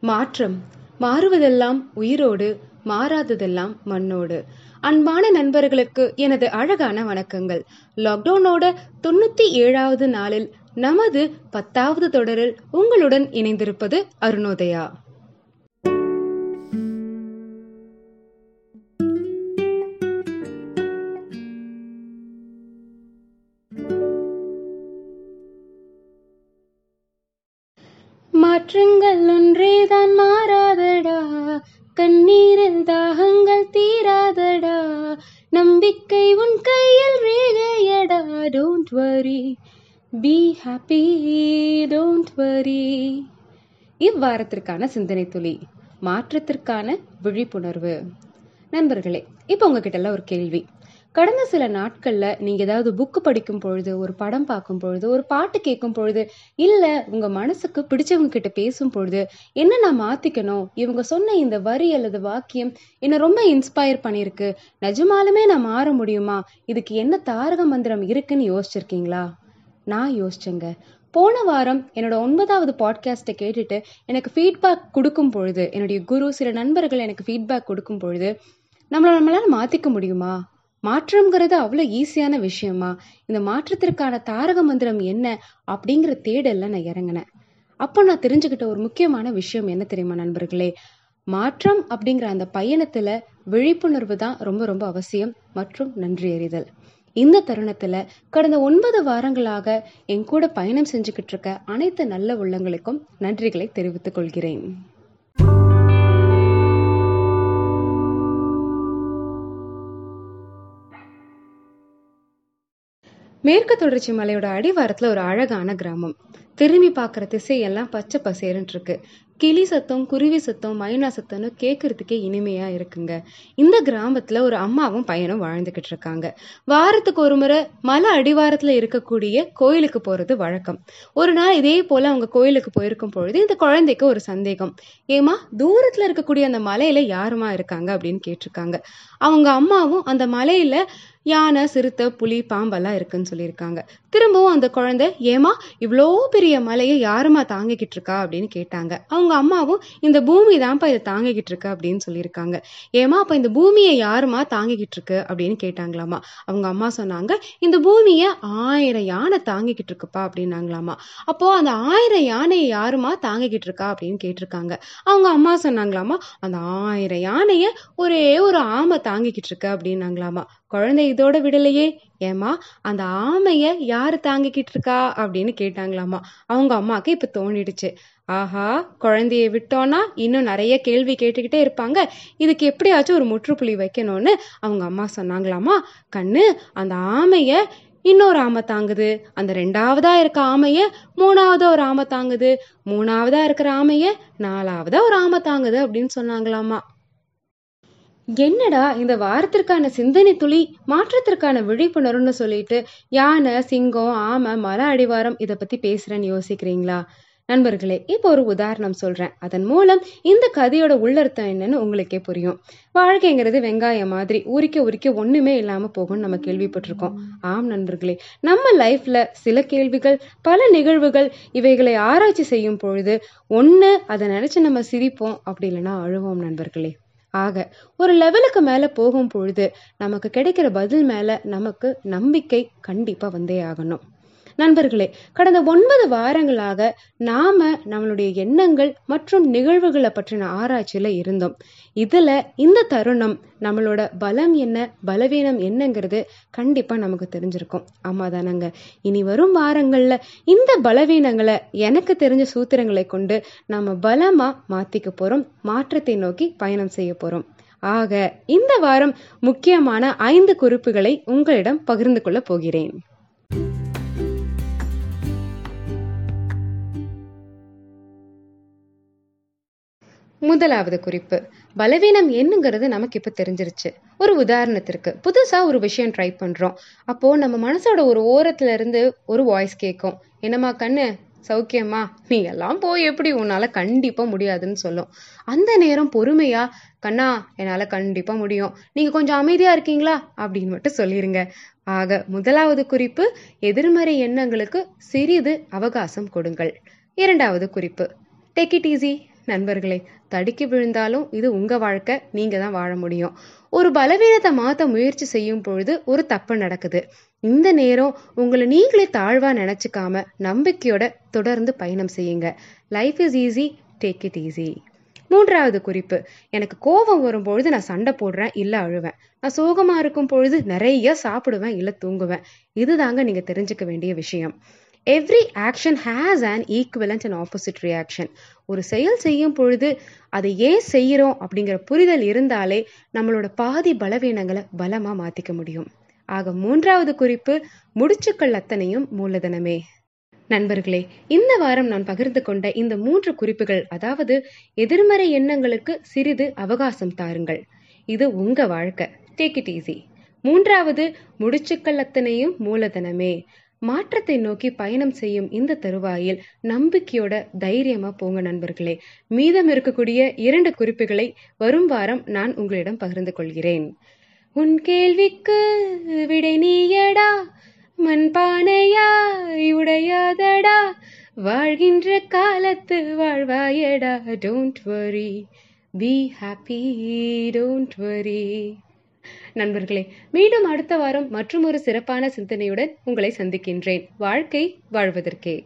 மாற்றம். மாறுவதெல்லாம் உயிரோடு மாறாததெல்லாம் மண்ணோடு. அன்பான நண்பர்களுக்கு எனது அழகான வணக்கங்கள். லாக்டவுனோட தொண்ணூத்தி ஏழாவது நாளில் நமது பத்தாவது தொடரில் உங்களுடன் இணைந்திருப்பது அருணோதயா. மாற்றங்கள் ஒன்றேதான் மாறாதடா. கண்ணீரில் தாகங்கள் தீராதடா. நம்பிக்கை உன் கையில் ரேகையடா. Don't worry be happy don't worry இவ்வாரத்திற்கான சிந்தனை துளி மாற்றத்திற்கான விழிப்புணர்வு. நண்பர்களே இப்போ உங்ககிட்ட எல்லாம் ஒரு கேள்வி. கடந்த சில நாட்களில் நீங்கள் ஏதாவது புக்கு படிக்கும் பொழுது ஒரு படம் பார்க்கும் பொழுது ஒரு பாட்டு கேட்கும் பொழுது இல்லை உங்கள் மனசுக்கு பிடிச்சவங்க கிட்ட பேசும் பொழுது என்ன நான் மாற்றிக்கணும் இவங்க சொன்ன இந்த வரி அல்லது வாக்கியம் என்னை ரொம்ப இன்ஸ்பயர் பண்ணியிருக்கு. நிஜமாலுமே நான் மாற முடியுமா? இதுக்கு என்ன தாரக மந்திரம் இருக்குன்னு யோசிச்சிருக்கீங்களா? நான் யோசிச்சேங்க. போன வாரம் என்னோட ஒன்பதாவது பாட்காஸ்ட்டை கேட்டுட்டு எனக்கு ஃபீட்பேக் கொடுக்கும் பொழுது என்னுடைய குரு சில நண்பர்கள் எனக்கு ஃபீட்பேக் கொடுக்கும் பொழுது நம்மளை நம்மளால மாற்றிக்க முடியுமா? மாற்றம்ங்கிறது அவ்வளோ ஈஸியான விஷயமா? இந்த மாற்றத்திற்கான தாரக மந்திரம் என்ன? அப்படிங்கிற தேடல்ல நான் இறங்கினேன். அப்போ நான் தெரிஞ்சுக்கிட்ட ஒரு முக்கியமான விஷயம் என்ன தெரியுமா நண்பர்களே? மாற்றம் அப்படிங்கிற அந்த பயணத்துல விழிப்புணர்வு தான் ரொம்ப ரொம்ப அவசியம் மற்றும் நன்றி அறிதல். இந்த தருணத்துல கடந்த ஒன்பது வாரங்களாக என் கூட பயணம் செஞ்சுக்கிட்டு இருக்க அனைத்து நல்ல உள்ளங்களுக்கும் நன்றிகளை தெரிவித்துக் கொள்கிறேன். மேற்கு தொடர்ச்சி மலையோட அடிவாரத்துல ஒரு அழகான கிராமம். திரும்பி பார்க்குற திசையெல்லாம் பச்சை பசேருன்னு இருக்கு. கிளி சத்தம் குருவி சத்தம் மைனா சத்தம்னு கேட்கறதுக்கே இனிமையா இருக்குங்க. இந்த கிராமத்துல ஒரு அம்மாவும் பையனும் வாழ்ந்துகிட்டு இருக்காங்க. வாரத்துக்கு ஒரு முறை மலை அடிவாரத்துல இருக்கக்கூடிய கோயிலுக்கு போறது வழக்கம். ஒரு நாள் இதே போல அவங்க கோயிலுக்கு போயிருக்கும் பொழுது இந்த குழந்தைக்கு ஒரு சந்தேகம். ஏமா தூரத்துல இருக்கக்கூடிய அந்த மலையில யாருமா இருக்காங்க அப்படின்னு கேட்டிருக்காங்க. அவங்க அம்மாவும் அந்த மலையில யானை சிறுத்தை புலி பாம்பெல்லாம் இருக்குன்னு சொல்லியிருக்காங்க. திரும்பவும் அந்த குழந்தை ஏமா இவ்வளோ பெரிய மலையை யாருமா தாங்கிக்கிட்டு இருக்கா அப்படின்னு கேட்டாங்க. அவங்க அம்மாவும் இந்த பூமி தான்ப்பா இதை தாங்கிக்கிட்டு இருக்கு அப்படின்னு சொல்லியிருக்காங்க. ஏமா அப்போ இந்த பூமியை யாருமா தாங்கிக்கிட்டு இருக்கு அப்படின்னு கேட்டாங்களாமா அவங்க அம்மா சொன்னாங்க இந்த பூமியை ஆயிரம் யானை தாங்கிக்கிட்டு இருக்குப்பா அப்படின்னாங்களாமா அப்போ அந்த ஆயிரம் யானையை யாருமா தாங்கிக்கிட்டு இருக்கா அப்படின்னு கேட்டிருக்காங்க. அவங்க அம்மா சொன்னாங்களாமா அந்த ஆயிரம் யானையை ஒரே ஒரு ஆமை தாங்கிக்கிட்டு இருக்கு அப்படின்னாங்களாமா குழந்தை இதோட விடலையே. ஏமா அந்த ஆமைய யாரு தாங்கிக்கிட்டு இருக்கா அப்படின்னு கேட்டாங்களாமா அவங்க அம்மாக்கு இப்ப தோணிடுச்சு. ஆஹா குழந்தைய விட்டோம்னா இன்னும் நிறைய கேள்வி கேட்டுக்கிட்டே இருப்பாங்க. இதுக்கு எப்படியாச்சும் ஒரு முற்றுப்புள்ளி வைக்கணும்னு அவங்க அம்மா சொன்னாங்களாமா கண்ணு அந்த ஆமைய இன்னொரு ஆமை தாங்குது. அந்த ரெண்டாவதா இருக்க ஆமைய மூணாவதா ஒரு ஆமை தாங்குது. மூணாவதா இருக்கிற ஆமைய நாலாவதா ஒரு ஆமை தாங்குது அப்படின்னு சொன்னாங்களாமா என்னடா இந்த வாரத்திற்கான சிந்தனை துளி மாற்றத்திற்கான விழிப்புணர்வுன்னு சொல்லிட்டு யானை சிங்கம் ஆமை மர அடிவாரம் இதை பத்தி பேசுறேன்னு யோசிக்கிறீங்களா? நண்பர்களே இப்போ ஒரு உதாரணம் சொல்றேன். அதன் மூலம் இந்த கதையோட உள்ளர்த்தம் என்னன்னு உங்களுக்கே புரியும். வாழ்க்கைங்கிறது வெங்காயம் மாதிரி உரிக்க உரிக்க ஒண்ணுமே இல்லாம போகும்னு நம்ம கேள்விப்பட்டிருக்கோம். ஆம் நண்பர்களே நம்ம லைஃப்ல சில கேள்விகள் பல நிகழ்வுகள் இவைகளை ஆராய்ச்சி செய்யும் பொழுது ஒன்று அதை நினைச்சு நம்ம சிரிப்போம். அப்படி இல்லைன்னா அழுவோம் நண்பர்களே. ஆக ஒரு லெவலுக்கு மேலே போகும் பொழுது நமக்கு கிடைக்கிற பதில் மேலே நமக்கு நம்பிக்கை கண்டிப்பாக வந்தே ஆகணும். நண்பர்களே கடந்த ஒன்பது வாரங்களாக நாம நம்மளுடைய எண்ணங்கள் மற்றும் நிகழ்வுகளை பற்றின ஆராய்ச்சியில இருந்தோம். இதுல இந்த தருணம் நம்மளோட பலம் என்ன பலவீனம் என்னங்கிறது கண்டிப்பா நமக்கு தெரிஞ்சிருக்கும். ஆமா தானங்க. இனி வரும் வாரங்கள்ல இந்த பலவீனங்களை எனக்கு தெரிஞ்ச சூத்திரங்களை கொண்டு நாம பலமா மாத்திக்க போறோம் மாற்றத்தை நோக்கி பயணம் செய்ய போறோம். ஆக இந்த வாரம் முக்கியமான ஐந்து குறிப்புகளை உங்களிடம் பகிர்ந்து கொள்ள போகிறேன். முதலாவது குறிப்பு. பலவீனம் என்னங்கிறது நமக்கு இப்போ தெரிஞ்சிருச்சு. ஒரு உதாரணத்திற்கு புதுசாக ஒரு விஷயம் ட்ரை பண்ணுறோம் அப்போது நம்ம மனசோட ஒரு ஓரத்துல இருந்து ஒரு வாய்ஸ் கேட்கும் என்னம்மா கண்ணு? சௌக்கியமா? நீ எல்லாம் போய் எப்படி உன்னால் கண்டிப்பாக முடியாதுன்னு சொல்லும். அந்த நேரம் பொறுமையா கண்ணா என்னால் கண்டிப்பாக முடியும். நீங்கள் கொஞ்சம் அமைதியாக இருக்கீங்களா? அப்படின்னு மட்டும் சொல்லிருங்க. ஆக முதலாவது குறிப்பு எதிர்மறை எண்ணங்களுக்கு சிறிது அவகாசம் கொடுங்கள். இரண்டாவது குறிப்பு டேக் இட் ஈஸி நண்பர்களே தடுக்கி விழுந்தாலும் இது உங்க வாழ்க்கை நீங்க தான் வாழ முடியும். ஒரு பலவீனத்தை மாத்த முயற்சி செய்யும் பொழுது ஒரு தப்பு நடக்குது. இந்த நேரம் உங்களை நீங்களே தாழ்வா நினைச்சுக்காம நம்பிக்கையோட தொடர்ந்து பயணம் செய்யுங்க. Life is easy take it easy மூன்றாவது குறிப்பு எனக்கு கோபம் வரும்பொழுது நான் சண்டை போடுறேன் இல்லை அழுவேன். நான் சோகமா இருக்கும் பொழுது நிறைய சாப்பிடுவேன் இல்லை தூங்குவேன். இதுதாங்க நீங்க தெரிஞ்சுக்க வேண்டிய விஷயம். Every action has an equivalent and opposite reaction ஒரு செயல் செய்யும் பொழுது அதை ஏன் செய்யறோம் அப்படிங்கிற புரிதல் இருந்தாலே நம்மளோட பாதி பலவீனங்களை பலமா மாத்திக்க முடியும். ஆக மூன்றாவது குறிப்பு முடிச்சுக்கள் அத்தனையும் மூலதனமே. நண்பர்களே இந்த வாரம் நான் பகிர்ந்து கொண்ட இந்த மூன்று குறிப்புகள் அதாவது எதிர்மறை எண்ணங்களுக்கு சிறிது அவகாசம் தாருங்கள். இது உங்க வாழ்க்கை. டேக் இட் ஈஸி மூன்றாவது முடிச்சுக்கள் அத்தனையும் மூலதனமே. மாற்றத்தை நோக்கி பயணம் செய்யும் இந்த தருவாயில் நம்பிக்கையோட தைரியமா போங்க நண்பர்களே. மீதம் இருக்கக்கூடிய இரண்டு குறிப்புகளை வரும் வாரம் நான் உங்களிடம் பகிர்ந்து கொள்கிறேன். உன் கேள்விக்கு விடை நீயடா மண்பானையாய் உடையாதடா வாழ்கின்ற காலத்து வாழ்வாயடா don't worry be happy don't worry நண்பர்களே மீண்டும் அடுத்த வாரம் மற்றும் ஒரு சிறப்பான சிந்தனையுடன் உங்களை சந்திக்கின்றேன். வாழ்க்கை வாழ்வதற்கே.